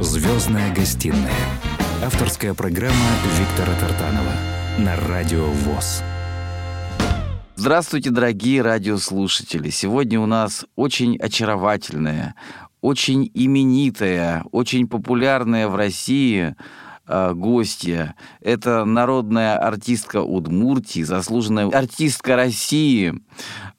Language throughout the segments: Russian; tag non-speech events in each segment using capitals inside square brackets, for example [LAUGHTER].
Звездная гостиная. Авторская программа Виктора Тартанова на Радио ВОЗ. Здравствуйте, дорогие радиослушатели! Сегодня у нас очень очаровательная, очень именитая, очень популярная в России э, гостья. Это народная артистка Удмуртии, заслуженная артистка России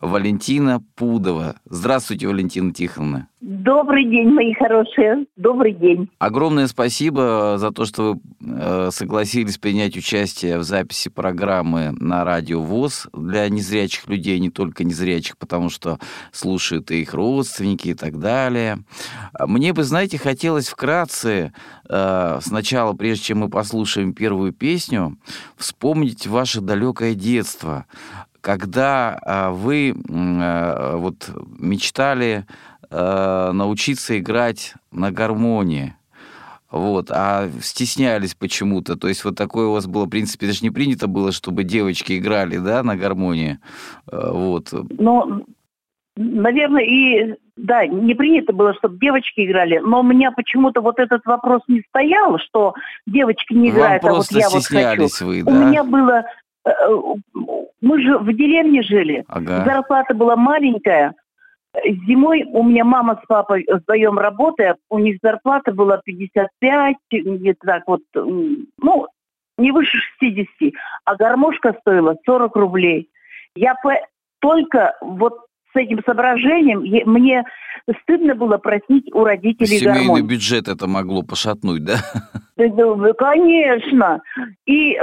Валентина Пудова. Здравствуйте, Валентина Тихоновна. Добрый день, мои хорошие. Добрый день. Огромное спасибо за то, что вы э, согласились принять участие в записи программы на радио ВОЗ для незрячих людей, не только незрячих, потому что слушают и их родственники и так далее. Мне бы, знаете, хотелось вкратце э, сначала, прежде чем мы послушаем первую песню, вспомнить ваше далекое детство когда а, вы а, вот мечтали а, научиться играть на гармонии, вот, а стеснялись почему-то. То есть вот такое у вас было, в принципе, даже не принято было, чтобы девочки играли, да, на гармонии. Вот. Ну, наверное, и да, не принято было, чтобы девочки играли, но у меня почему-то вот этот вопрос не стоял, что девочки не играют, Вам а вот я вот хочу. Вы, да? У меня было Э, мы же в деревне жили. Ага. Зарплата была маленькая. Зимой у меня мама с папой вдвоем работая, у них зарплата была 55, где-то так вот, ну, не выше 60, а гармошка стоила 40 рублей. Я по... только вот с этим соображением мне стыдно было просить у родителей Семейный гармонь. бюджет это могло пошатнуть, да? Конечно. И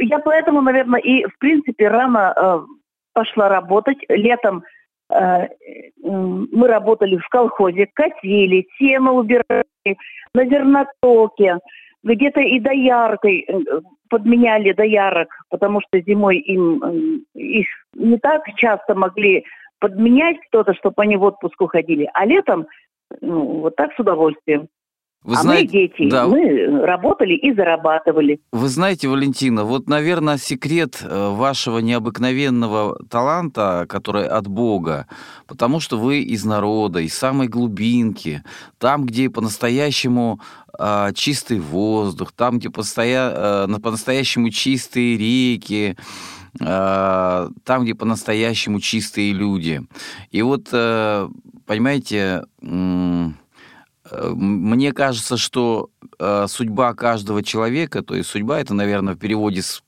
я поэтому, наверное, и в принципе рано э, пошла работать. Летом мы работали в колхозе, косили, сено убирали, на зернотоке, где-то и дояркой э, подменяли доярок, потому что зимой им их не так часто могли подменять кто-то, чтобы они в отпуск уходили, а летом ну, вот так с удовольствием. Вы а знаете, мы дети, да. мы работали и зарабатывали. Вы знаете, Валентина, вот, наверное, секрет э, вашего необыкновенного таланта, который от Бога, потому что вы из народа, из самой глубинки, там, где по-настоящему э, чистый воздух, там, где постоя... э, по-настоящему чистые реки, э, там, где по-настоящему чистые люди. И вот, э, понимаете, мне кажется, что э, судьба каждого человека, то есть судьба это, наверное, в переводе с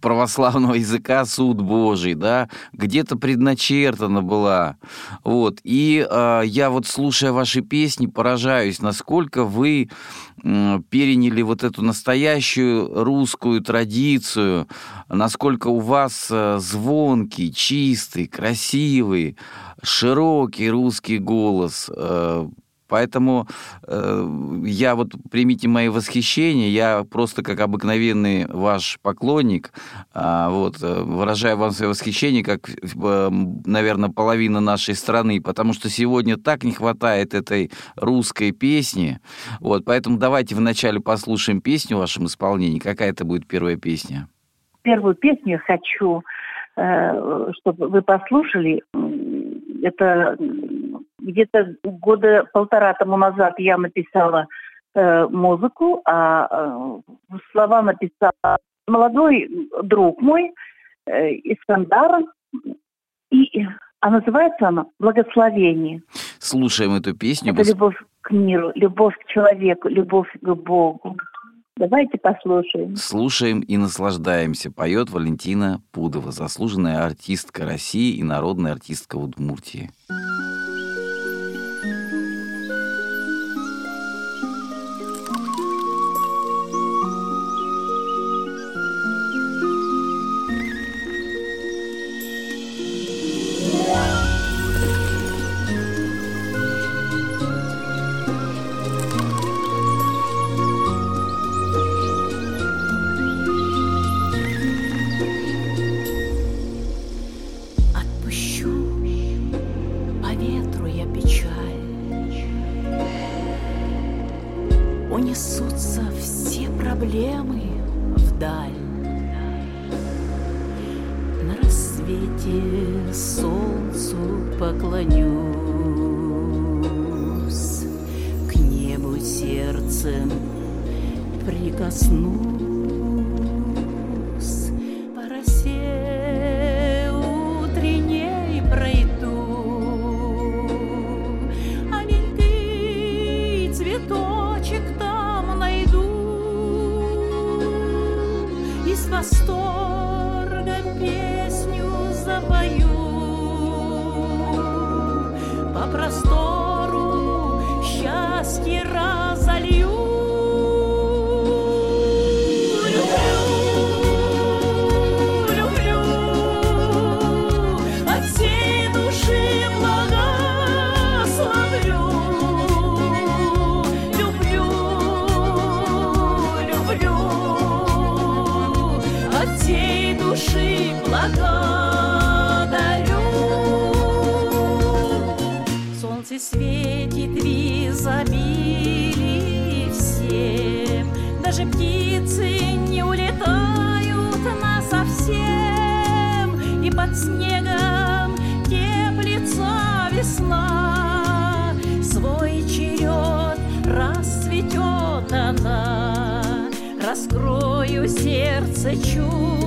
православного языка суд Божий, да, где-то предначертана была. Вот. И э, я вот, слушая ваши песни, поражаюсь, насколько вы э, переняли вот эту настоящую русскую традицию, насколько у вас э, звонкий, чистый, красивый, широкий русский голос. Э, Поэтому э, я вот примите мои восхищения, я просто как обыкновенный ваш поклонник, э, вот э, выражаю вам свое восхищение, как, э, наверное, половина нашей страны, потому что сегодня так не хватает этой русской песни. Вот, поэтому давайте вначале послушаем песню в вашем исполнении. Какая это будет первая песня? Первую песню хочу, э, чтобы вы послушали. Это где-то года полтора тому назад я написала э, музыку, а э, слова написал молодой друг мой, э, Искандар, и, а называется она «Благословение». Слушаем эту песню. Это любовь к миру, любовь к человеку, любовь к Богу. Давайте послушаем. Слушаем и наслаждаемся. Поет Валентина Пудова, заслуженная артистка России и народная артистка Удмуртии. trust you. сердце чует.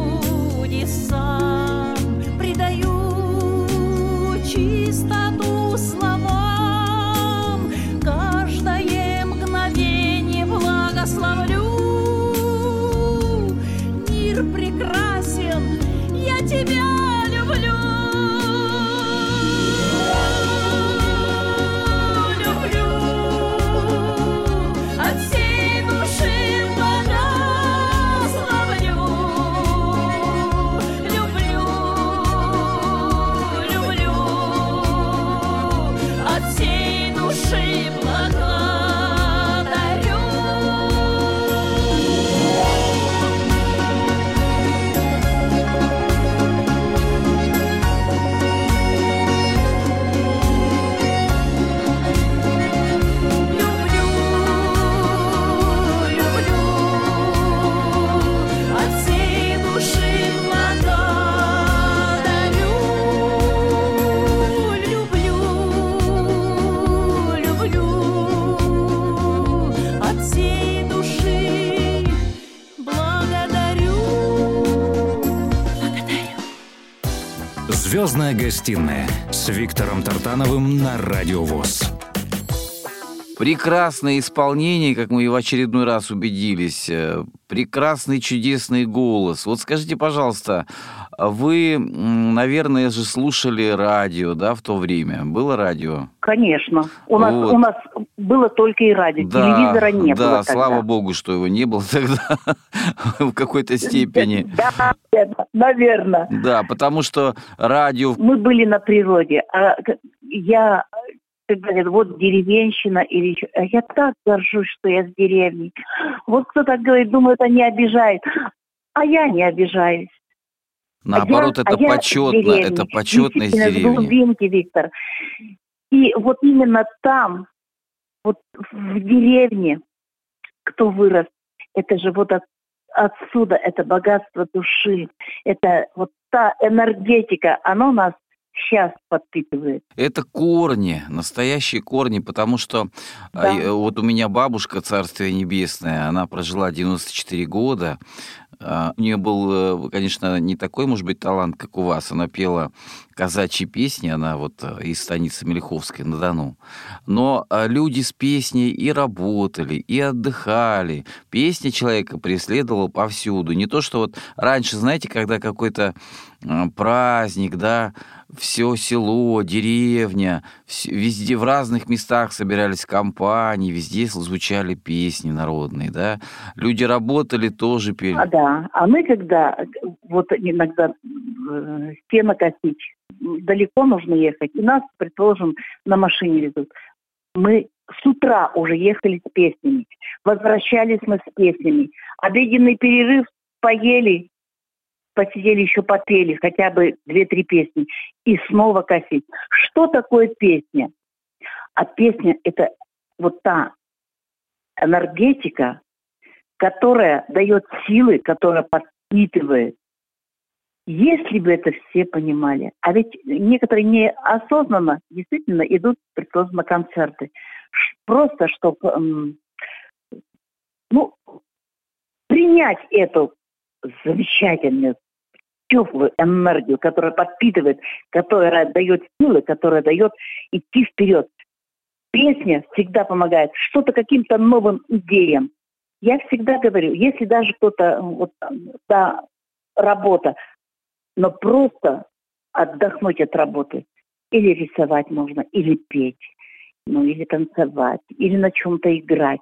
«Звездная гостиная» с Виктором Тартановым на Радио ВОЗ. Прекрасное исполнение, как мы и в очередной раз убедились. Э, прекрасный, чудесный голос. Вот скажите, пожалуйста, вы, наверное, же слушали радио, да, в то время? Было радио? Конечно. У нас, вот. у нас было только и радио. Да, Телевизора не да, было Да, слава богу, что его не было [LAUGHS] тогда в какой-то степени. Да, наверное. Да, потому что радио... Мы были на природе. А я говорят, вот деревенщина или а я так горжусь, что я с деревни. Вот кто так говорит, думает, это не обижает. А я не обижаюсь. Наоборот, а это а почетно, это почетно из деревни. глубинки, Виктор. И вот именно там, вот в деревне, кто вырос, это же вот от, отсюда, это богатство души, это вот та энергетика, оно нас сейчас подпитывает. Это корни, настоящие корни, потому что да. э, вот у меня бабушка, Царствие Небесное, она прожила 94 года, а, у нее был, э, конечно, не такой, может быть, талант, как у вас. Она пела казачьи песни, она вот э, из станицы Мельховской на Дону. Но а, люди с песней и работали, и отдыхали. Песня человека преследовала повсюду. Не то, что вот раньше, знаете, когда какой-то а, праздник, да, все село, деревня, везде в разных местах собирались компании, везде звучали песни народные, да. Люди работали, тоже пели. А, да, а мы когда, вот иногда э, стена косить, далеко нужно ехать, и нас, предположим, на машине везут. Мы с утра уже ехали с песнями, возвращались мы с песнями. Обеденный перерыв поели, посидели еще попели хотя бы две-три песни и снова косить. Что такое песня? А песня – это вот та энергетика, которая дает силы, которая подпитывает. Если бы это все понимали, а ведь некоторые неосознанно действительно идут, предположим, на концерты, просто чтобы ну, принять эту замечательную, теплую энергию, которая подпитывает, которая дает силы, которая дает идти вперед. Песня всегда помогает что-то каким-то новым идеям. Я всегда говорю, если даже кто-то, вот, да, работа, но просто отдохнуть от работы. Или рисовать можно, или петь, ну, или танцевать, или на чем-то играть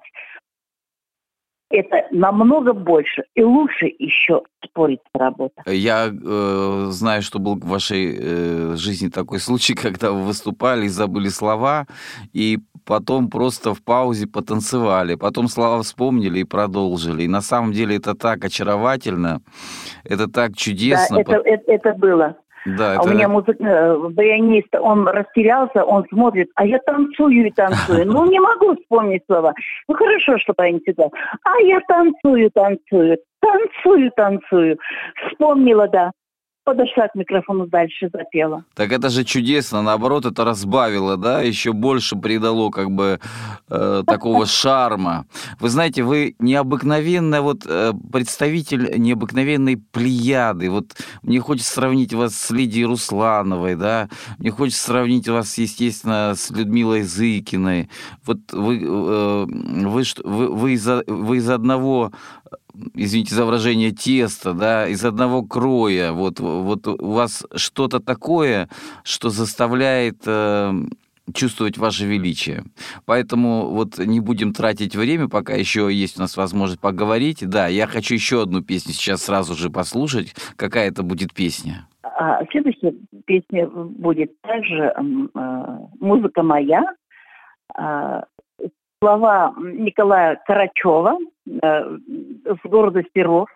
это намного больше и лучше еще спорить работа. Я э, знаю, что был в вашей э, жизни такой случай, [LAUGHS] когда вы выступали и забыли слова, и потом просто в паузе потанцевали, потом слова вспомнили и продолжили. И на самом деле это так очаровательно, это так чудесно. Да, это, это, это было. Да, а это... у меня музык... Э, баянист, он растерялся, он смотрит, а я танцую и танцую. Ну, не могу вспомнить слова. Ну, хорошо, что баянист сказал. А я танцую, танцую, танцую, танцую. Вспомнила, да подошла к микрофону дальше, запела. Так это же чудесно, наоборот, это разбавило, да, еще больше придало как бы э, такого [LAUGHS] шарма. Вы знаете, вы необыкновенный вот э, представитель необыкновенной плеяды. Вот мне хочется сравнить вас с Лидией Руслановой, да, мне хочется сравнить вас, естественно, с Людмилой Зыкиной. Вот вы, э, вы, вы, вы, из, вы из одного извините за выражение, теста, да, из одного кроя. Вот, вот у вас что-то такое, что заставляет э, чувствовать ваше величие. Поэтому вот не будем тратить время, пока еще есть у нас возможность поговорить. Да, я хочу еще одну песню сейчас сразу же послушать. Какая это будет песня? А, следующая песня будет также э, «Музыка моя», э, слова Николая Карачева э, с города Перов.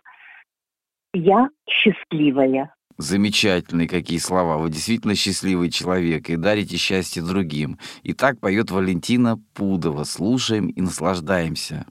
«Я счастливая». Замечательные какие слова. Вы действительно счастливый человек и дарите счастье другим. И так поет Валентина Пудова. Слушаем и наслаждаемся.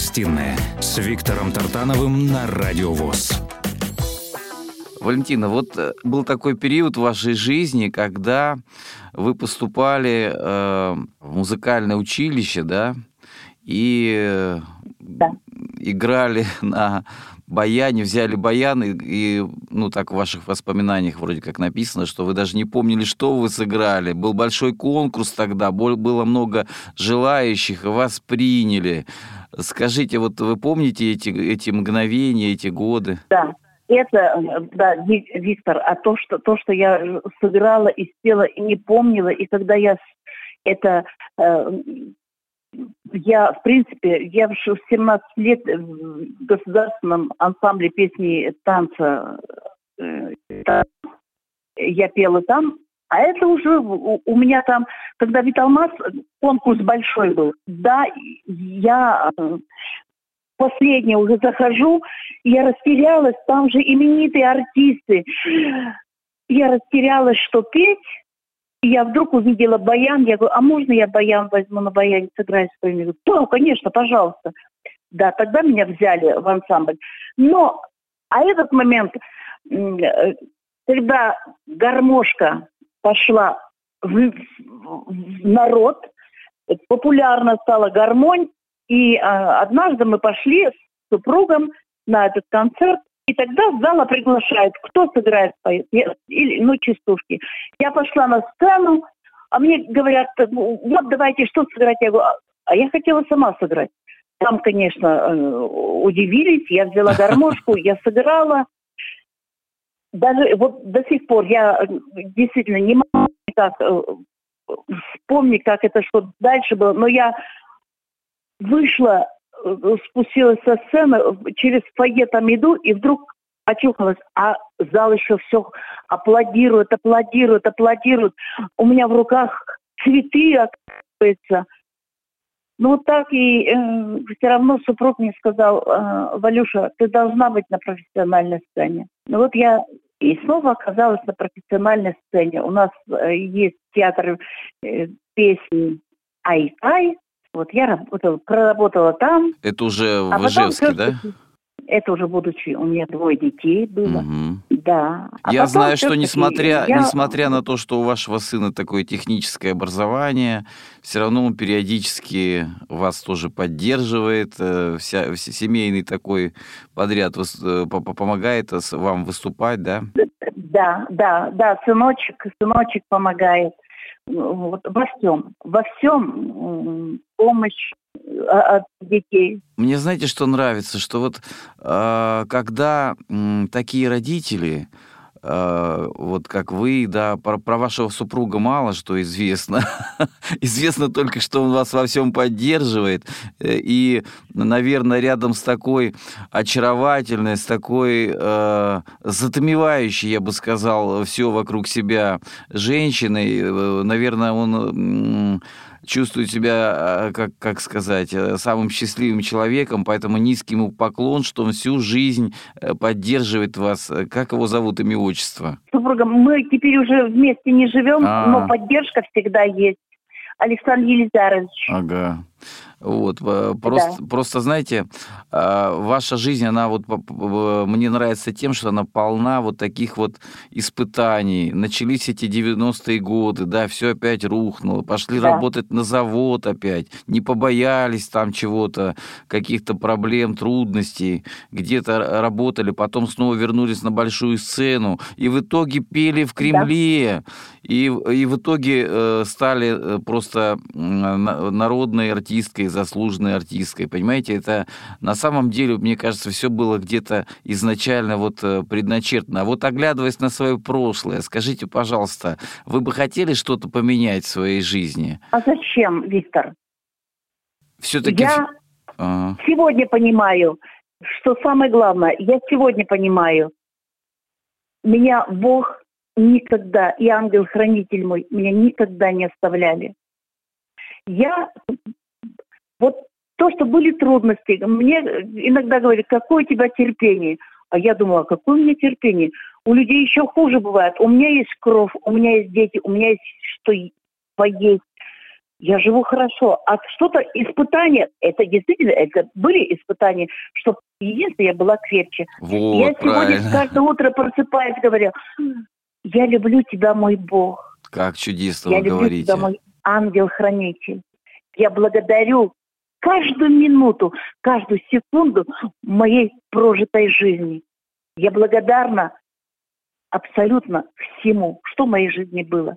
Гостиная с Виктором Тартановым на Радио ВОЗ. Валентина, вот э, был такой период в вашей жизни, когда вы поступали э, в музыкальное училище, да, и да. играли на баяне, взяли баян, и, и, ну, так в ваших воспоминаниях вроде как написано, что вы даже не помнили, что вы сыграли. Был большой конкурс тогда, было много желающих, вас приняли. Скажите, вот вы помните эти, эти мгновения, эти годы? Да, это, да, Виктор, а то, что, то, что я сыграла и спела, и не помнила, и когда я это э, я, в принципе, я в 17 лет в государственном ансамбле песни танца э, я пела там, а это уже у, меня там, когда Виталмаз, конкурс большой был. Да, я э, последняя уже захожу, я растерялась, там же именитые артисты. Я растерялась, что петь, я вдруг увидела баян, я говорю, а можно я баян возьму на баяне, сыграю? Говорю, да, конечно, пожалуйста. Да, тогда меня взяли в ансамбль. Но, а этот момент, э, когда гармошка пошла в, народ, популярно стала гармонь, и а, однажды мы пошли с супругом на этот концерт, и тогда зала приглашает, кто сыграет, поет, или, ну, частушки. Я пошла на сцену, а мне говорят, вот давайте, что сыграть? Я говорю, а я хотела сама сыграть. Там, конечно, э, удивились, я взяла [LAUGHS] гармошку, я сыграла. Даже вот до сих пор я э, действительно не могу никак э, вспомнить, как это что дальше было, но я вышла спустилась со сцены, через фойе там иду, и вдруг очухалась, а зал еще все аплодирует, аплодирует, аплодирует. У меня в руках цветы, оказывается. Ну вот так и э, все равно супруг мне сказал, э, Валюша, ты должна быть на профессиональной сцене. Ну вот я и снова оказалась на профессиональной сцене. У нас э, есть театр э, песни Айкай, вот я работала, проработала там. Это уже в а Ижевске, да? Это уже будучи, у меня двое детей было. Угу. Да. А я знаю, что несмотря, я... несмотря на то, что у вашего сына такое техническое образование, все равно он периодически вас тоже поддерживает, э, вся, семейный такой подряд э, помогает вам выступать, да? Да, да, да, сыночек, сыночек помогает вот во всем, во всем помощь а, от детей. Мне знаете, что нравится, что вот э, когда такие родители вот как вы, да, про, про вашего супруга мало что известно. [LAUGHS] известно только, что он вас во всем поддерживает. Э, и, наверное, рядом с такой очаровательной, с такой э, затмевающей, я бы сказал, все вокруг себя женщиной, э, наверное, он... Э, чувствует себя, а, как, как сказать, э, самым счастливым человеком, поэтому низкий ему поклон, что он всю жизнь э, поддерживает вас. Как его зовут, имя, отчество? Супруга, мы теперь уже вместе не живем, А-а-а. но поддержка всегда есть. Александр Елизарович. Ага. Вот, просто, да. просто, знаете, а, ваша жизнь, она вот мне нравится тем, что она полна вот таких вот испытаний. Начались эти 90-е годы, да, все опять рухнуло, пошли да. работать на завод опять, не побоялись там чего-то, каких-то проблем, трудностей, где-то работали, потом снова вернулись на большую сцену, и в итоге пели в Кремле, да. и, и в итоге э, стали э, просто народной артисткой заслуженной артисткой. Понимаете, это на самом деле, мне кажется, все было где-то изначально вот э, предначертано. А вот оглядываясь на свое прошлое, скажите, пожалуйста, вы бы хотели что-то поменять в своей жизни? А зачем, Виктор? Все-таки... Я ага. сегодня понимаю, что самое главное, я сегодня понимаю, меня Бог никогда, и ангел-хранитель мой, меня никогда не оставляли. Я вот то, что были трудности, мне иногда говорят, какое у тебя терпение. А я думала, какое у меня терпение? У людей еще хуже бывает. У меня есть кровь, у меня есть дети, у меня есть что поесть. я живу хорошо. А что-то испытания, это действительно, это были испытания, что единственное, я была крепче. Вот, я правильно. сегодня каждое утро просыпаюсь, говорю, я люблю тебя, мой Бог. Как чудесно я вы люблю говорите. тебя, мой ангел-хранитель. Я благодарю каждую минуту, каждую секунду моей прожитой жизни. Я благодарна абсолютно всему, что в моей жизни было.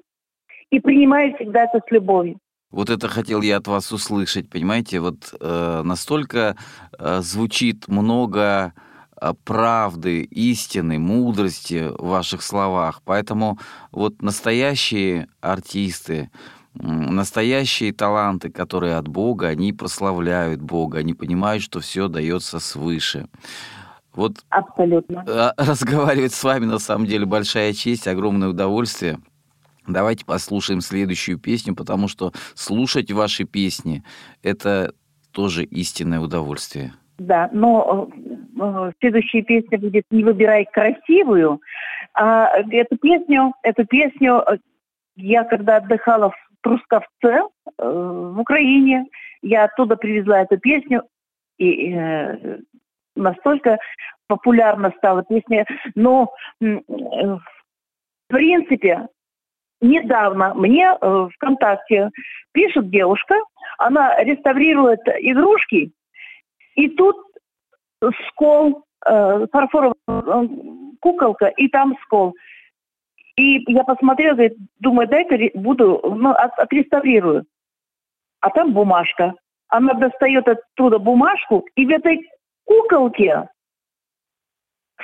И принимаю всегда это с любовью. Вот это хотел я от вас услышать, понимаете? Вот э, настолько э, звучит много э, правды, истины, мудрости в ваших словах. Поэтому вот настоящие артисты, настоящие таланты, которые от Бога, они прославляют Бога, они понимают, что все дается свыше. Вот Абсолютно. э, [LAUGHS] разговаривать с вами на самом деле большая честь, огромное удовольствие. Давайте послушаем следующую песню, потому что слушать ваши песни — это тоже истинное удовольствие. Да, но э, э, следующая песня будет «Не выбирай красивую». А эту песню, эту песню я когда отдыхала в Трусковце э, в Украине, я оттуда привезла эту песню, и э, настолько популярна стала песня. Но э, в принципе недавно мне э, ВКонтакте пишет девушка, она реставрирует игрушки, и тут скол, э, фарфоровая э, куколка, и там скол. И я посмотрела, говорит, думаю, дай-ка буду, ну, от- отреставрирую. А там бумажка. Она достает оттуда бумажку, и в этой куколке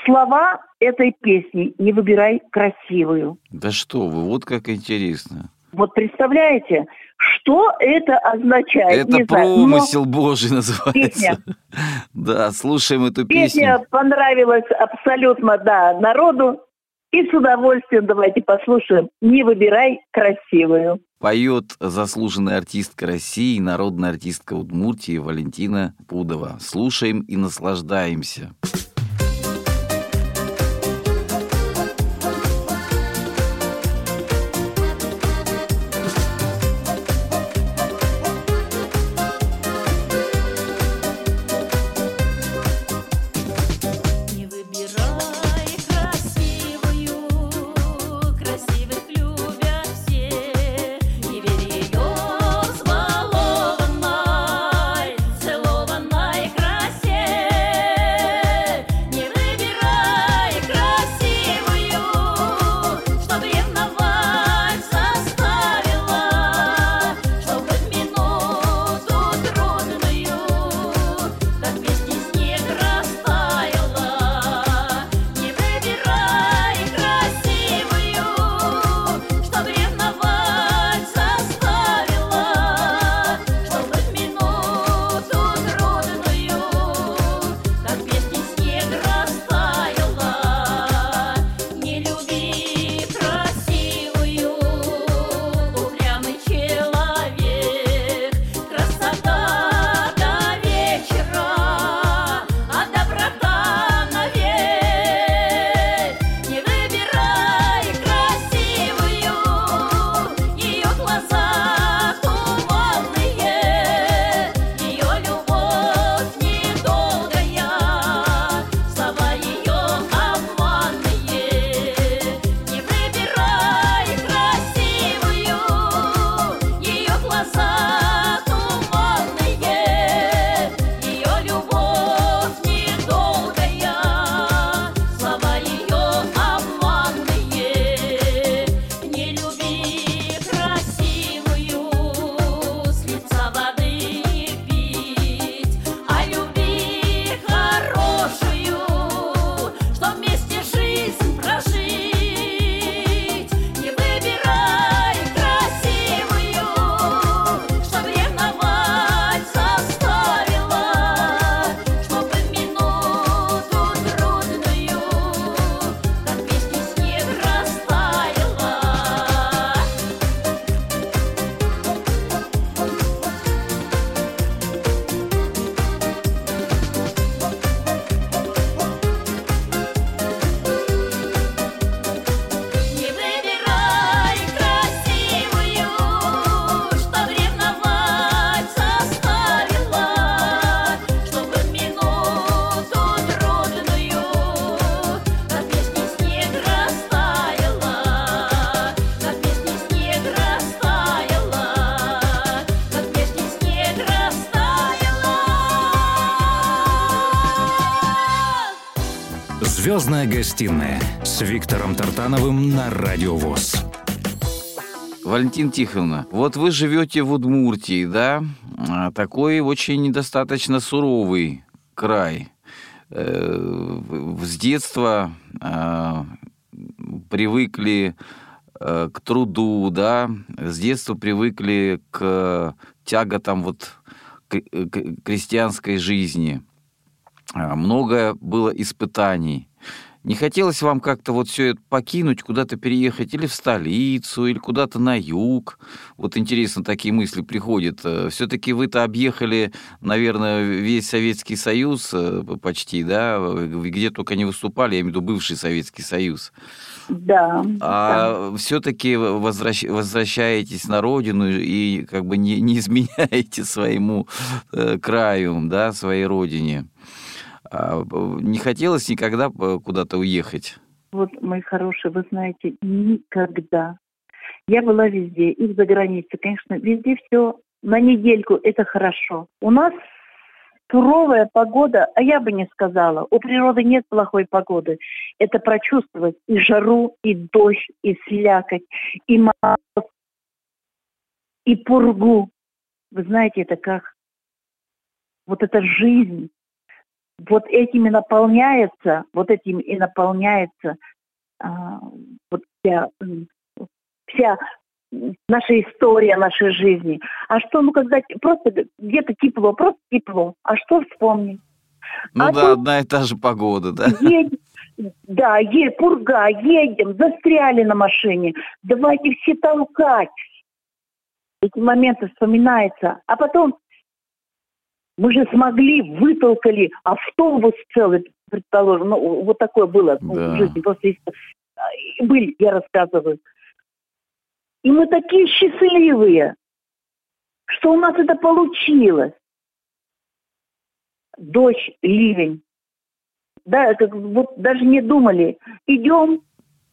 слова этой песни «Не выбирай красивую». Да что вы, вот как интересно. Вот представляете, что это означает? Это Не знаю, но промысел Божий называется. Песня. [LAUGHS] Да, слушаем эту Песня песню. понравилась абсолютно, да, народу. И с удовольствием давайте послушаем «Не выбирай красивую». Поет заслуженная артистка России, народная артистка Удмуртии Валентина Пудова. Слушаем и наслаждаемся. Не Звездная гостиная с Виктором Тартановым на Радио ВОЗ. Валентин Тихоновна, вот вы живете в Удмуртии, да? А, Такой очень недостаточно суровый край. Э, С детства а, привыкли э, к труду, да? С детства привыкли к тяготам вот крестьянской жизни. А, Много было испытаний. Не хотелось вам как-то вот все это покинуть, куда-то переехать или в столицу, или куда-то на юг? Вот интересно, такие мысли приходят. Все-таки вы-то объехали, наверное, весь Советский Союз э, почти, да? Где только не выступали, я имею в виду бывший Советский Союз. Да. да. А все-таки возвращаетесь на родину и как бы не, не [LAUGHS] изменяете своему э, краю, да, своей родине. А, б- Не хотелось никогда э, куда-то уехать? Вот, мои хорошие, вы знаете, никогда. Я была везде, и за границей, конечно, везде все на недельку, это хорошо. У нас суровая погода, а я бы не сказала, у природы нет плохой погоды. Это прочувствовать и жару, и дождь, и слякоть, и мороз, и пургу. Вы знаете, это как? Вот это жизнь. Вот этим и наполняется, вот этим и наполняется а, вот вся, вся наша история нашей жизни. А что, ну, когда просто где-то тепло, просто тепло. А что вспомнить? Ну А да, тут- одна и та же погода, да? [LAUGHS] Едем, да, е, пурга, едем, застряли на машине. Давайте все толкать. Эти моменты вспоминаются. А потом мы же смогли, вытолкали автобус целый, предположим. Ну, вот такое было Да. в жизни. Просто и были, я рассказываю. И мы такие счастливые, что у нас это получилось. Дождь, ливень. Да, это вот даже не думали. Идем,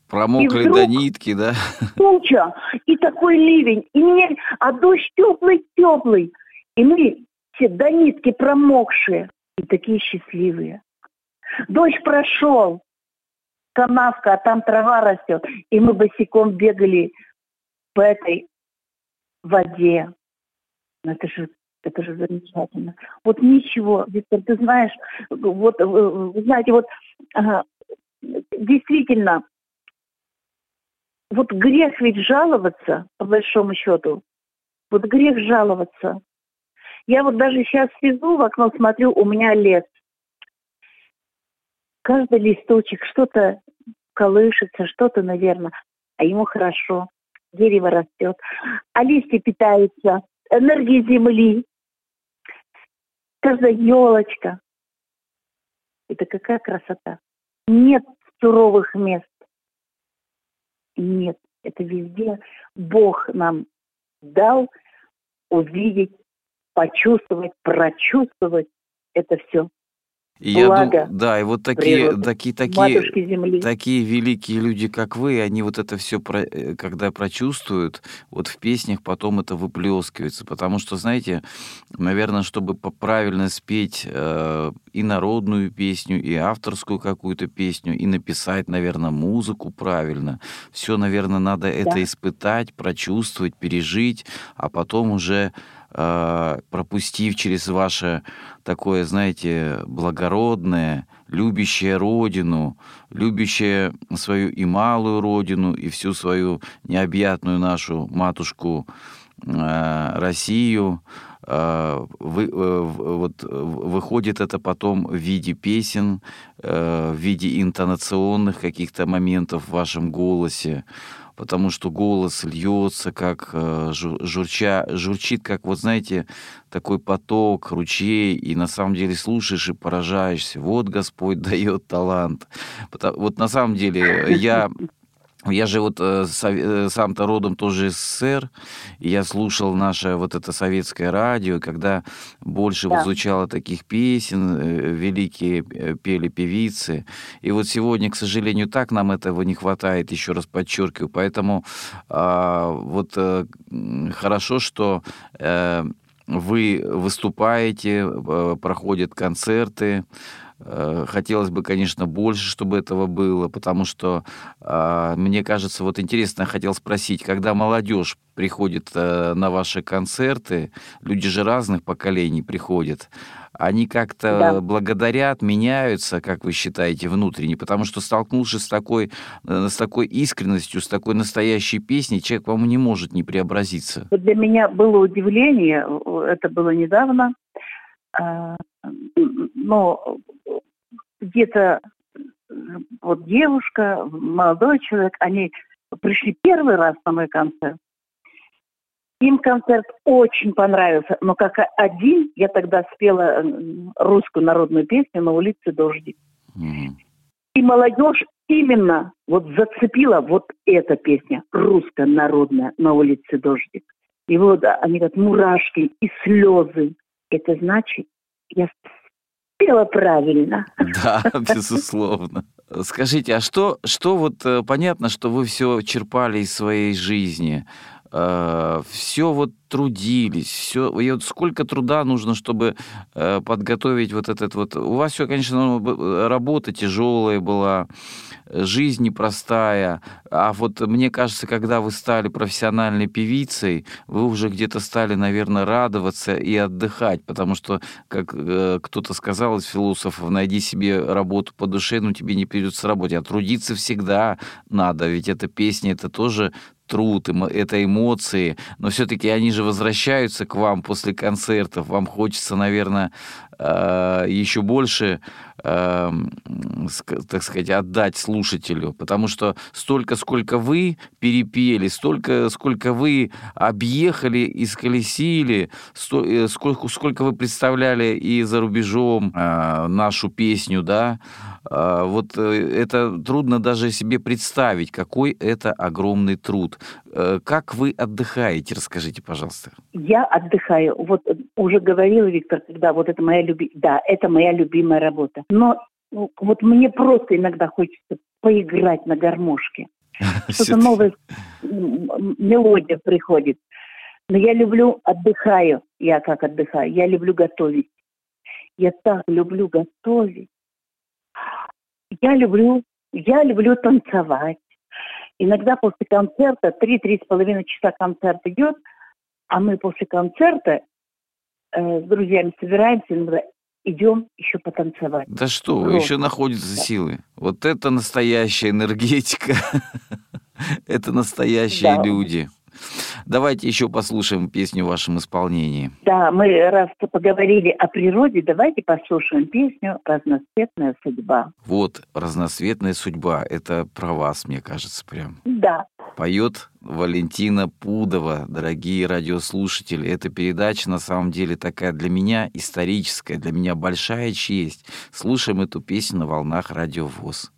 Промокли вдруг- до нитки, да? туча, и такой ливень, и мне, а дождь теплый-теплый. И мы все до нитки промокшие, и такие счастливые. Дождь прошел, канавка, а там трава растет, и мы босиком бегали по этой воде. Ну, Это же, это же замечательно. Вот ничего, Виктор, ты знаешь, вот, э, знаете, вот действительно, вот грех ведь жаловаться, по большому счету. Вот грех жаловаться. Я вот даже сейчас сижу в окно, смотрю, у меня лес. Каждый листочек что-то колышется, что-то, наверное, а ему хорошо. Дерево растет. А листья питаются энергией земли. Каждая елочка. Это какая красота. Нет суровых мест. Нет, это везде Бог нам дал увидеть, почувствовать, прочувствовать это все. И я дум- Благо да, и вот такие, природы, такие, такие, такие великие люди, как вы, они вот это все, когда прочувствуют, вот в песнях потом это выплескивается. Потому что, знаете, наверное, чтобы правильно спеть э, и народную песню, и авторскую какую-то песню, и написать, наверное, музыку правильно, все, наверное, надо это Да. испытать, прочувствовать, пережить, а потом уже э, пропустив через ваше такое, знаете, благородное, любящее родину, любящее свою и малую родину, и всю свою необъятную нашу матушку э, Россию, э, вы, э, вот, выходит это потом в виде песен, э, в виде интонационных каких-то моментов в вашем голосе, потому что голос льется, как э, жу- журча, журчит, как, вот знаете, такой поток, ручей, и на самом деле слушаешь и поражаешься. Вот Господь [LAUGHS] дает талант. Вот на самом деле я я же вот э, э, сам-то родом тоже из СССР, я слушал наше вот это советское радио, когда больше Да. звучало таких песен, э, великие э, пели певицы. И вот сегодня, к сожалению, так нам этого не хватает, еще раз подчеркиваю. Поэтому а, вот э, хорошо, что э, вы выступаете, э, проходят концерты, Э, хотелось бы, конечно, больше, чтобы этого было, потому что э, мне кажется, вот интересно, я хотел спросить, когда молодежь приходит э, на ваши концерты, люди же разных поколений приходят, они как-то Да. благодарят, меняются, как вы считаете, внутренне, потому что столкнувшись с такой, э, с такой искренностью, с такой настоящей песней, человек, по-моему, не может не преобразиться. Для меня было удивление, э, это было недавно, а, но где-то вот девушка, молодой человек, они пришли первый раз на мой концерт. Им концерт очень понравился, но как один я тогда спела русскую народную песню «На улице дождик». Мгм. И молодежь именно вот зацепила вот эта песня, русская народная «На улице дождик». И вот они говорят, мурашки и слезы. Это значит, я спела правильно. Да, [LAUGHS] безусловно. Скажите, а что, что вот э, понятно, что вы все черпали из своей жизни, все вот трудились, все, и вот сколько труда нужно, чтобы э, подготовить вот этот вот. У вас все, конечно, ну, б- работа тяжелая была, жизнь непростая, а вот мне кажется, когда вы стали профессиональной певицей, вы уже где-то стали, наверное, радоваться и отдыхать, потому что, как э, кто-то сказал из философов, найди себе работу по душе, но тебе не придется работать, а трудиться всегда надо, ведь эта песня, это тоже труд, это эмоции, но все-таки они же возвращаются к вам после концертов, вам хочется, наверное, еще больше, э, так сказать, отдать слушателю, потому что столько, сколько вы перепели, столько, сколько вы объехали, исколесили, э, сколько, сколько вы представляли и за рубежом э, нашу песню, да, вот э, это трудно даже себе представить, какой это огромный труд. Э, Как вы отдыхаете, расскажите, пожалуйста. Я отдыхаю. Вот э, уже говорила Виктор, когда вот это моя люби... Да, это моя любимая работа. Но ну, вот мне просто иногда хочется поиграть на гармошке. [LAUGHS] Что-то новое, мелодия приходит. Но я люблю, отдыхаю. Я как отдыхаю? Я люблю готовить. Я так люблю готовить. Я люблю, я люблю танцевать. Иногда после концерта, три-три с половиной часа концерт идет, а мы после концерта э, с друзьями собираемся, иногда идем еще потанцевать. Да что, вы, еще находятся силы. Вот это настоящая энергетика. [LAUGHS] Это настоящие Да. люди. Давайте еще послушаем песню в вашем исполнении. Да, мы раз поговорили о природе, давайте послушаем песню «Разноцветная судьба». Вот разноцветная судьба. Это про вас, мне кажется, прям. Да, Поет Валентина Пудова, дорогие радиослушатели. Эта передача на самом деле такая для меня историческая, для меня большая честь. Слушаем эту песню на волнах Радио ВОЗ.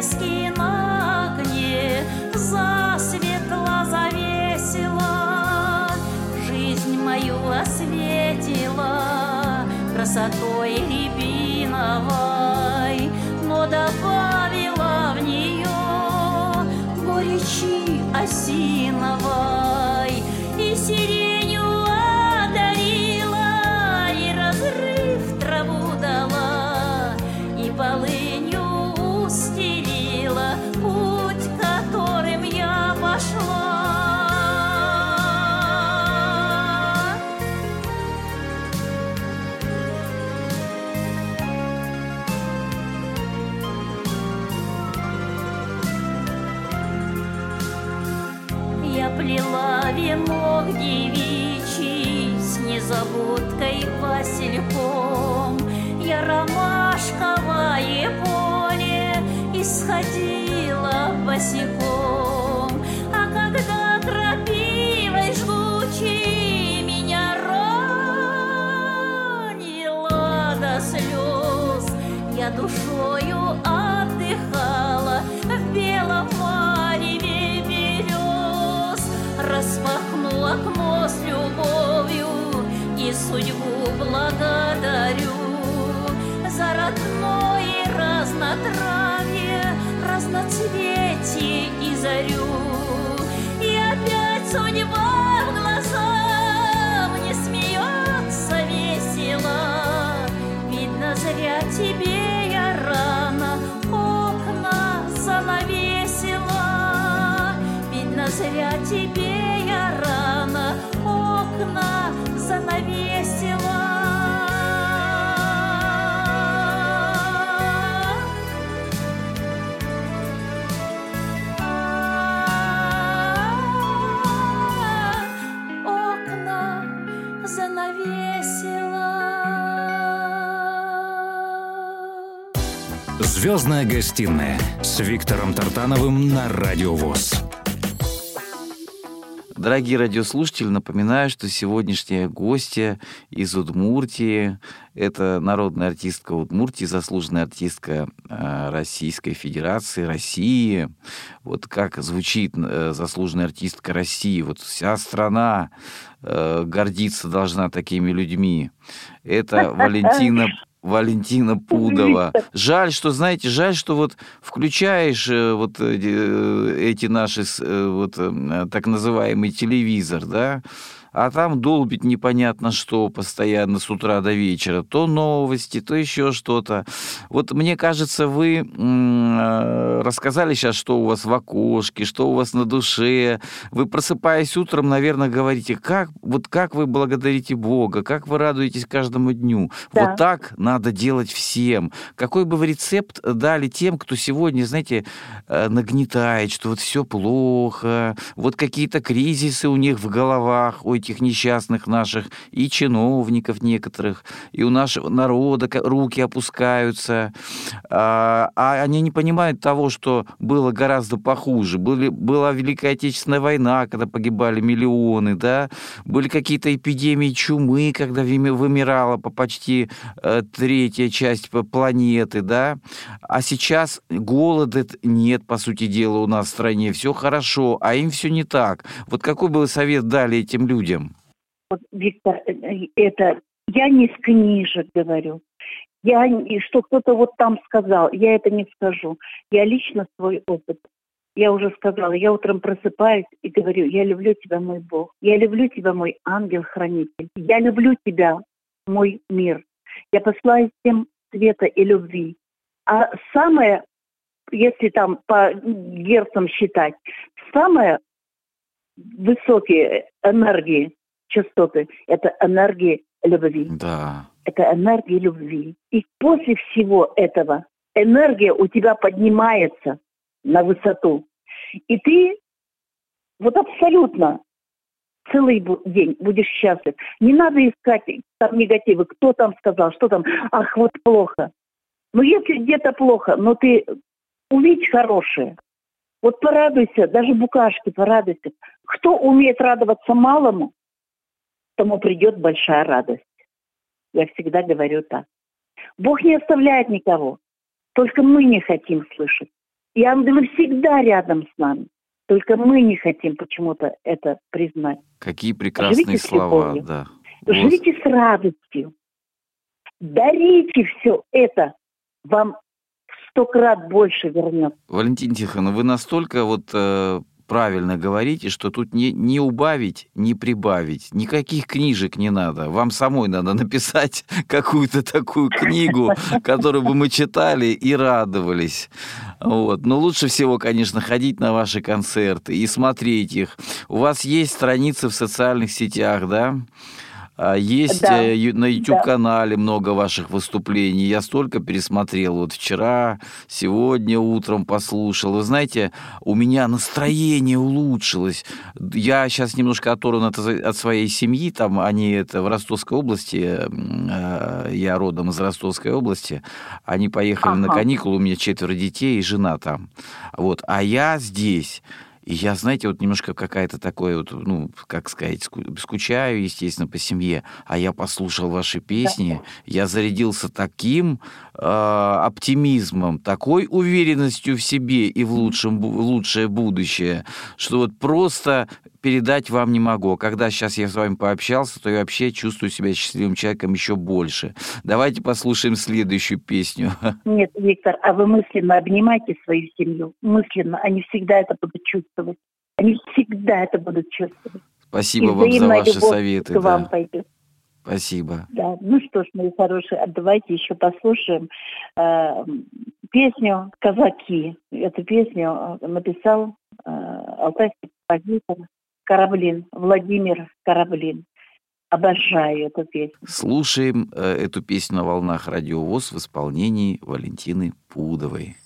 Занавески на окне засветло завесила, жизнь мою осветила красотой рябиновой, но добавила в нее горечи осиновой сходила босиком. А когда крапивой жгучей меня ранила до слез, я душою отдыхала в белом мареве берез, распахнула окно с любовью и судьбу благодарю за родное разнотравье, разноцветие и зарю. И опять судьба в глаза мне смеется весело. Видно, зря тебе я рано окна занавесила. Видно, зря тебе Звездная гостиная с Виктором Тартановым на Радио ВОЗ. Дорогие радиослушатели, напоминаю, что сегодняшняя гостья из Удмуртии – это народная артистка Удмуртии, заслуженная артистка э, Российской Федерации, России. Вот как звучит э, заслуженная артистка России. Вот вся страна э, гордиться должна такими людьми. Это [LAUGHS] Валентина Валентина Пудова. Жаль, что, знаете, жаль, что вот включаешь э, вот э, э, эти наши вот так называемый телевизор, да, а там долбит непонятно что постоянно с утра до вечера. То новости, то еще что-то. Вот мне кажется, вы э, рассказали сейчас, что у вас в окошке, что у вас на душе. Вы, просыпаясь утром, наверное, говорите, как, вот как вы благодарите Бога, как вы радуетесь каждому дню. Да. Вот так надо делать всем. Какой бы вы рецепт дали тем, кто сегодня, знаете, э, нагнетает, что вот все плохо, вот какие-то кризисы у них в головах, у этих несчастных наших и чиновников некоторых, и у нашего народа руки опускаются, а, а они не понимают того, что было гораздо похуже. Были, была Великая Отечественная война, когда погибали миллионы, да, были какие-то эпидемии чумы, когда вымирала по почти э, третья часть планеты, да, а сейчас голода нет, по сути дела, у нас в стране, все хорошо, а им все не так. Вот какой бы вы совет дали этим людям? Вот, Виктор, э, э, это я не с книжек говорю. Я что кто-то вот там сказал, я это не скажу. Я лично свой опыт. Я уже сказала, я утром просыпаюсь и говорю, я люблю тебя, мой Бог. Я люблю тебя, мой ангел-хранитель. Я люблю тебя, мой мир. Я посылаю всем света и любви. А самое, если там по герцам считать, самое высокие энергии, частоты, это энергии любви. Да. Это энергия любви. И после всего этого энергия у тебя поднимается на высоту. И ты вот абсолютно целый день будешь счастлив. Не надо искать там негативы, кто там сказал, что там, ах, вот плохо. Но если где-то плохо, но ты увидишь хорошее, вот порадуйся, даже букашки порадуйся. Кто умеет радоваться малому, тому придет большая радость. Я всегда говорю так. Бог не оставляет никого. Только мы не хотим слышать. И ангелы всегда рядом с нами. Только мы не хотим почему-то это признать. Какие прекрасные Живите с слова, любовью. да. Живите с радостью. Дарите все это. Вам сто крат больше вернет. Валентин Тихонов, вы настолько вот э, правильно говорите, что тут не, не убавить, не прибавить. Никаких книжек не надо. Вам самой надо написать [LAUGHS] какую-то такую книгу, которую бы мы читали и радовались. Вот. Но лучше всего, конечно, ходить на ваши концерты и смотреть их. У вас есть страницы в социальных сетях, да? А, есть Да. э, на Да. YouTube-канале много ваших выступлений. Я столько пересмотрел. Вот вчера, сегодня утром послушал. Вы знаете, у меня настроение улучшилось. Я сейчас немножко оторван от, от своей семьи. Там они это в Ростовской области. э, Я родом из Ростовской области. Они поехали на Ага. каникулы. У меня четверо детей и жена там. Вот. А я здесь. И я, знаете, вот немножко какая-то такое вот, ну, как сказать, ску- скучаю, естественно, по семье. А я послушал ваши песни, я зарядился таким оптимизмом, такой уверенностью в себе и в, лучшем, в лучшее будущее, что вот просто передать вам не могу. А Когда сейчас я с вами пообщался, то я вообще чувствую себя счастливым человеком еще больше. Давайте послушаем следующую песню. [LAUGHS] Нет, Виктор, а вы мысленно обнимайте свою семью. Мысленно. Они всегда это будут чувствовать. Они всегда это будут чувствовать. Спасибо И вам за ваши советы. к вам да. пойдет. Спасибо. Да. Ну что ж, мои хорошие, а давайте еще послушаем э, песню «Казаки». Эту песню э, написал э, алтайский композитор Кораблин, Владимир Кораблин. Обожаю эту песню. Слушаем э, эту песню на волнах Радио ВОЗ в исполнении Валентины Пудовой.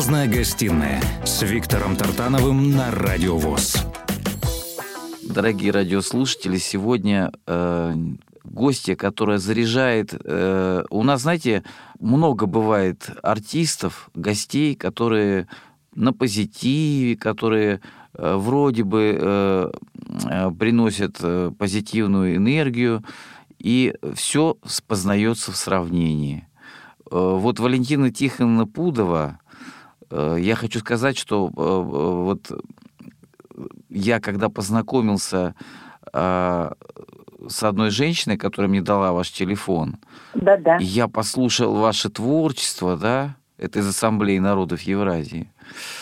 Звездная гостиная с Виктором Тартановым на Радио ВОЗ. Дорогие радиослушатели, сегодня э, гостья, которая заряжает... э, у нас, знаете, много бывает артистов, гостей, которые на позитиве, которые э, вроде бы э, э, приносят э, позитивную энергию, и все познается в сравнении. Э, вот Валентина Тихоновна Пудова, я хочу сказать, что э, вот я когда познакомился с одной женщиной, которая мне дала ваш телефон, Да-да. я послушал ваше творчество, да, это из Ассамблеи народов Евразии.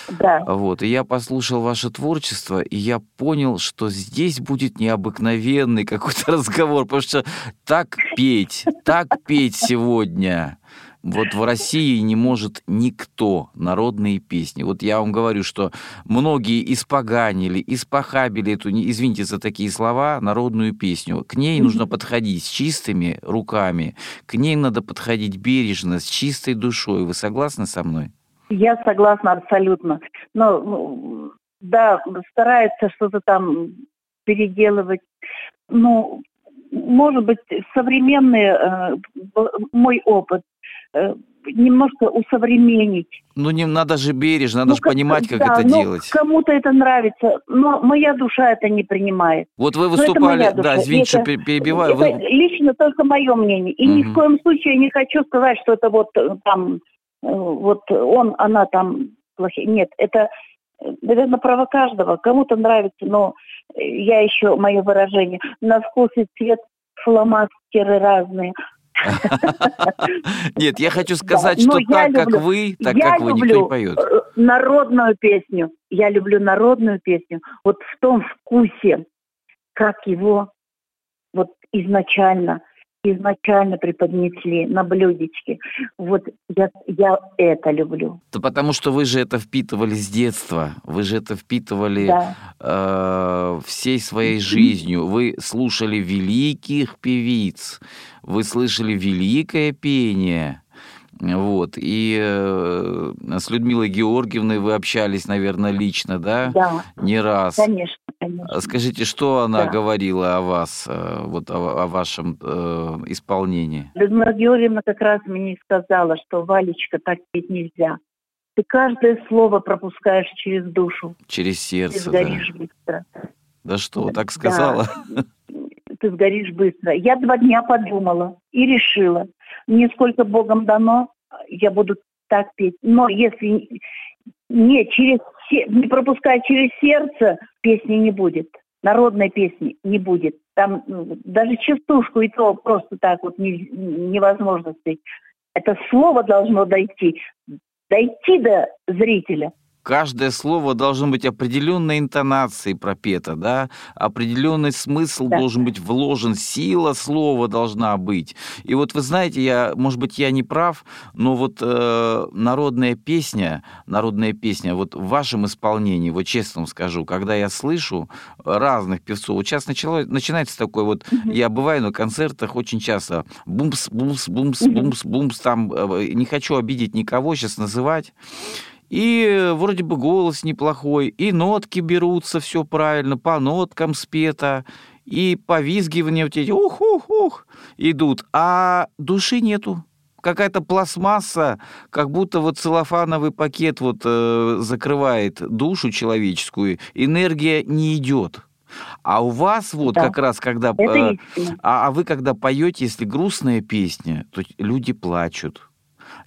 Да. Вот, и я послушал ваше творчество, и я понял, что здесь будет необыкновенный какой-то [LAUGHS] разговор, потому что так петь, так петь сегодня, вот в России не может никто народные песни. Вот я вам говорю, что многие испоганили, испохабили эту, извините за такие слова, народную песню. К ней нужно подходить с чистыми руками, к ней надо подходить бережно, с чистой душой. Вы согласны со мной? Я согласна абсолютно. Но, ну, да, старается что-то там переделывать. Ну, может быть, современный э, мой опыт немножко усовременить. Ну, не надо же бережно, надо ну, же понимать, как да, это ну, делать. Кому-то это нравится, но моя душа это не принимает. Вот вы выступали, да, извините, это, что перебиваю. Это вы... лично только мое мнение. И Мгм. ни в коем случае я не хочу сказать, что это вот э, там, э, вот он, она там плохие. Нет, это, э, наверное, право каждого. Кому-то нравится, но э, я еще, мое выражение, на вкус и цвет фломастеры разные. Нет, я хочу сказать, что так, как вы, так, как вы, никто не поет. э, народную песню. Я люблю народную песню. Вот в том вкусе, как его вот изначально, изначально преподнесли на блюдечке. Вот я, я это люблю. Да потому что вы же это впитывали с детства, вы же это впитывали Да. э, всей своей жизнью. Вы слушали великих певиц, вы слышали великое пение. Вот. И э, с Людмилой Георгиевной вы общались, наверное, лично, да? Да, Не раз. конечно, конечно. Скажите, что она Да. говорила о вас, э, вот о, о вашем э, исполнении? Людмила Георгиевна как раз мне сказала, что Валечка так петь нельзя. Ты каждое слово пропускаешь через душу. Через Ты сердце, да? сгоришь быстро. Да что, так Да. сказала? Ты сгоришь быстро. Я два дня подумала и решила. Мне сколько Богом дано, я буду так петь. Но если не, через, не пропуская через сердце, песни не будет. Народной песни не будет. Там м, даже частушку и то просто так вот не- невозможно спеть. Это слово должно дойти. Дойти до зрителя. Каждое слово должно быть определенной интонацией пропето, да, определенный смысл Да. должен быть вложен, сила слова должна быть. И вот вы знаете, я, может быть, я не прав, но вот э, народная песня, народная песня, вот в вашем исполнении, вот честно вам скажу, когда я слышу разных певцов, вот сейчас начало, начинается такой вот, я бываю на концертах очень часто, бумс, бумс, бумс, бумс, бумс, там, э, не хочу обидеть никого сейчас называть, и э, вроде бы голос неплохой, и нотки берутся, все правильно, по ноткам спето, и повизгивания вот эти ух-ух-ух идут, а души нету. Какая-то пластмасса, как будто вот целлофановый пакет вот э, закрывает душу человеческую, энергия не идет. А у вас вот Да. как раз, когда... Э, а, а вы когда поете, если грустная песня, то люди плачут.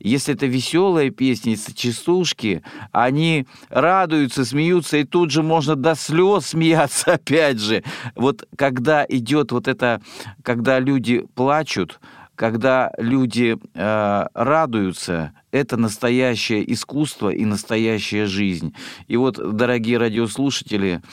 Если это веселая песня, если частушки, они радуются, смеются, и тут же можно до слез смеяться [LAUGHS] опять же. Вот когда идет вот это, когда люди плачут, когда люди э, радуются, это настоящее искусство и настоящая жизнь. И вот, дорогие радиослушатели,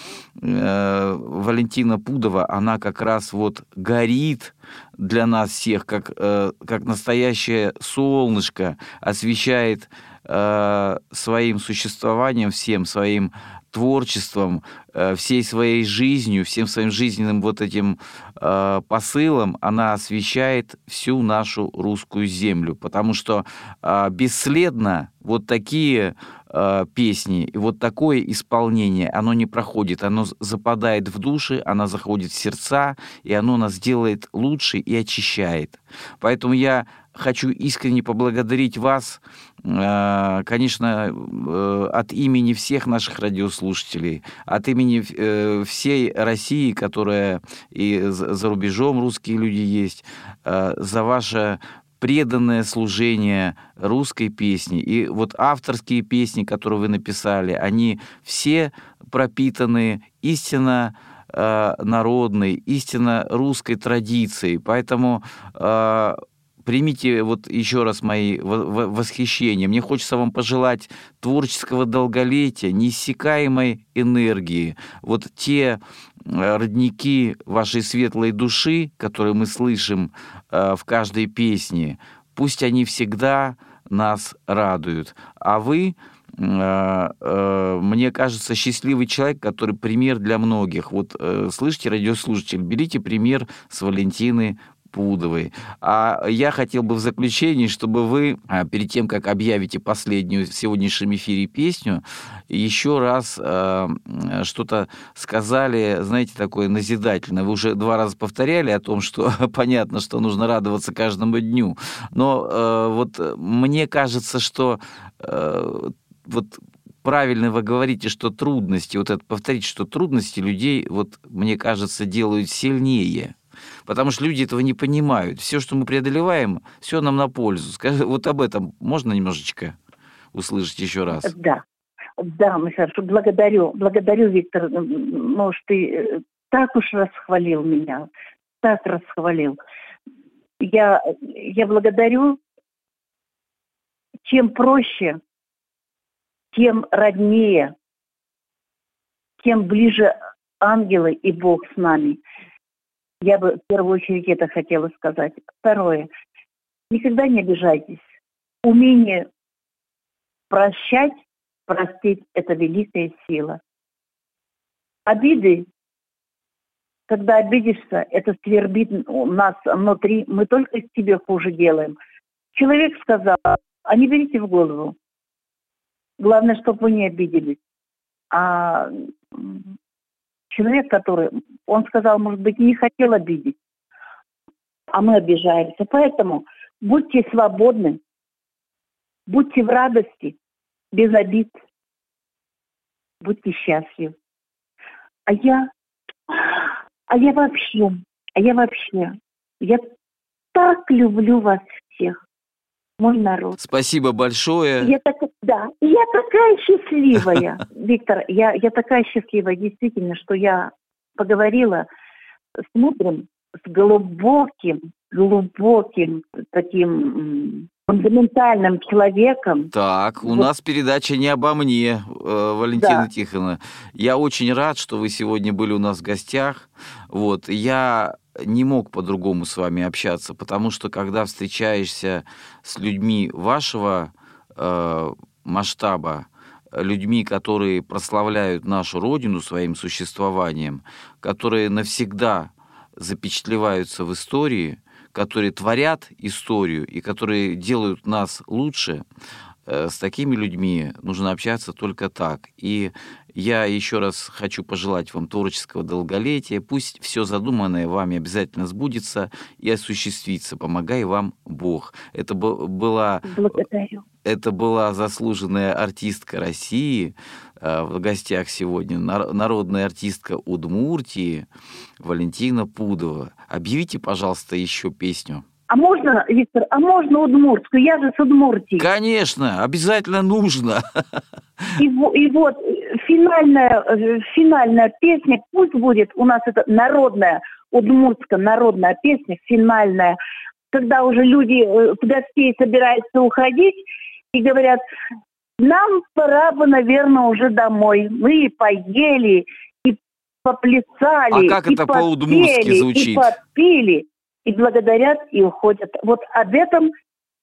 э, Валентина Пудова, она как раз вот горит для нас всех, как, э, как настоящее солнышко, освещает э, своим существованием всем, своим творчеством, э, всей своей жизнью, всем своим жизненным вот этим э, посылом, она освещает всю нашу русскую землю, потому что э, бесследно вот такие песни и вот такое исполнение, оно не проходит, оно западает в души, оно заходит в сердца, и оно нас делает лучше и очищает. Поэтому я хочу искренне поблагодарить вас, э, конечно, э, от имени всех наших радиослушателей, от имени э, всей России, которая и за рубежом русские люди есть, за ваше преданное служение русской песни. И вот авторские песни, которые вы написали, они все пропитаны истинно народной, истинно русской традицией. Поэтому примите вот еще раз мои восхищения. Мне хочется вам пожелать творческого долголетия, неиссякаемой энергии. Вот те э, родники вашей светлой души, которые мы слышим э, в каждой песне, пусть они всегда нас радуют. А вы, э, мне кажется, счастливый человек, который пример для многих. Вот слышите, радиослушатель, берите пример с Валентины Пудовой. А я хотел бы в заключении, чтобы вы, а, перед тем, как объявите последнюю в сегодняшнем эфире песню, еще раз э, что-то сказали, знаете, такое назидательное. Вы уже два раза повторяли о том, что [LAUGHS] понятно, что нужно радоваться каждому дню. Но э, вот мне кажется, что э, вот правильно вы говорите, что трудности, вот это повторить, что трудности людей, вот мне кажется, делают сильнее потому что люди этого не понимают. Все, что мы преодолеваем, все нам на пользу. Скажи, вот об этом можно немножечко услышать еще раз? Да. Да, хорошо, благодарю, благодарю, Виктор. Может, ты э, так уж расхвалил меня, так расхвалил. Я, я благодарю. Чем проще, тем роднее, тем ближе ангелы и Бог с нами. Я бы в первую очередь это хотела сказать. Второе. Никогда не обижайтесь. Умение прощать, простить – это великая сила. Обиды, когда обидишься, это свербит у нас внутри, мы только себе хуже делаем. Человек сказал, а не берите в голову. Главное, чтобы вы не обиделись. А человек, который, он сказал, может быть, не хотел обидеть, а мы обижаемся. Поэтому будьте свободны, будьте в радости, без обид, будьте счастливы. А я, а я вообще, а я вообще, я так люблю вас всех мой народ. Спасибо большое. Я так, да, я такая счастливая, [LAUGHS] Виктор, я, я такая счастливая, действительно, что я поговорила с мудрым, с глубоким, глубоким таким фундаментальным человеком. Так, у вот. нас передача не обо мне, э, Валентина да. Тихоновна. Я очень рад, что вы сегодня были у нас в гостях. Вот, я не мог по-другому с вами общаться, потому что когда встречаешься с людьми вашего э, масштаба, людьми, которые прославляют нашу Родину своим существованием, которые навсегда запечатлеваются в истории, которые творят историю и которые делают нас лучше, с такими людьми нужно общаться только так. И я еще раз хочу пожелать вам творческого долголетия. Пусть все задуманное вами обязательно сбудется и осуществится. Помогай вам Бог. Это была... Благодарю. Это была заслуженная артистка России э, в гостях сегодня, народная артистка Удмуртии Валентина Пудова. Объявите, пожалуйста, еще песню. А можно, Виктор, а можно удмуртскую? Я же с Удмуртии. Конечно, обязательно нужно. И, и вот финальная, финальная песня, пусть будет у нас это народная, удмуртская народная песня, финальная, когда уже люди в э, гостей собираются уходить и говорят, нам пора бы, наверное, уже домой. Мы и поели, и поплясали, а как и это по-удмуртски звучит? и подпили и благодарят, и уходят. Вот об этом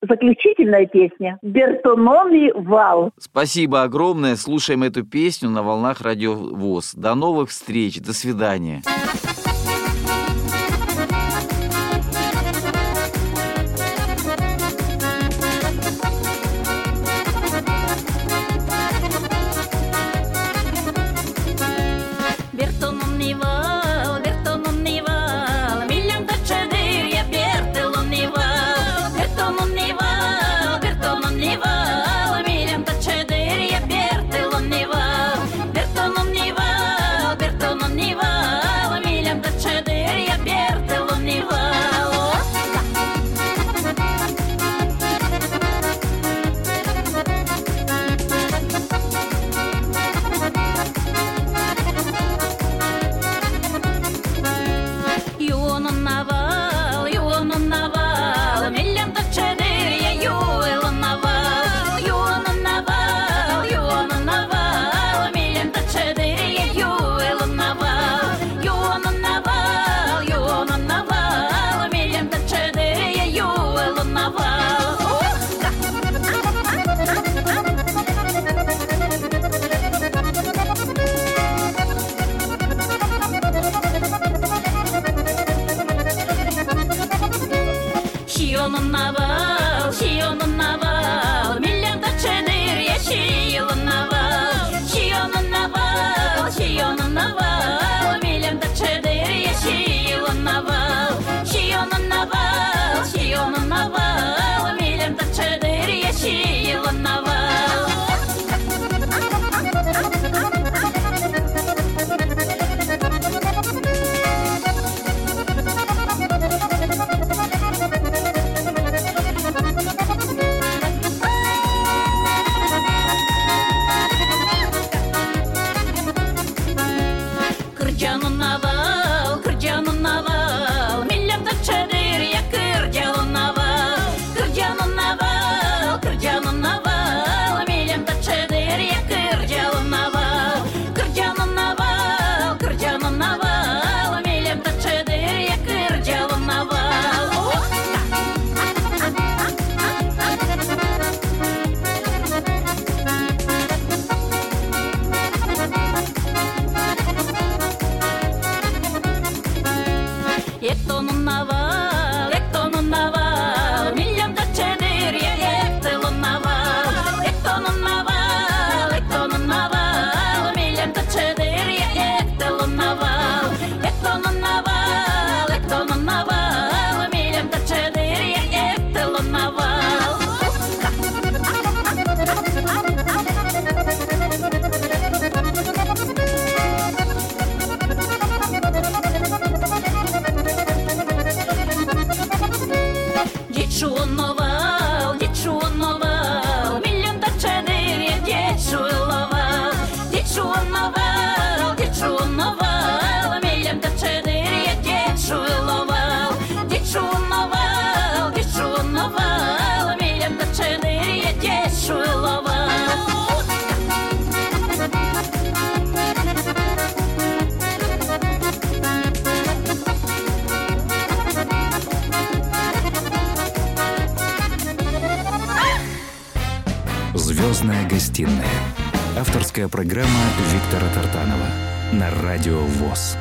заключительная песня «Бертономи вал». Спасибо огромное. Слушаем эту песню на волнах Радио ВОЗ. До новых встреч. До свидания. Программа Виктора Тартанова на Радио ВОЗ.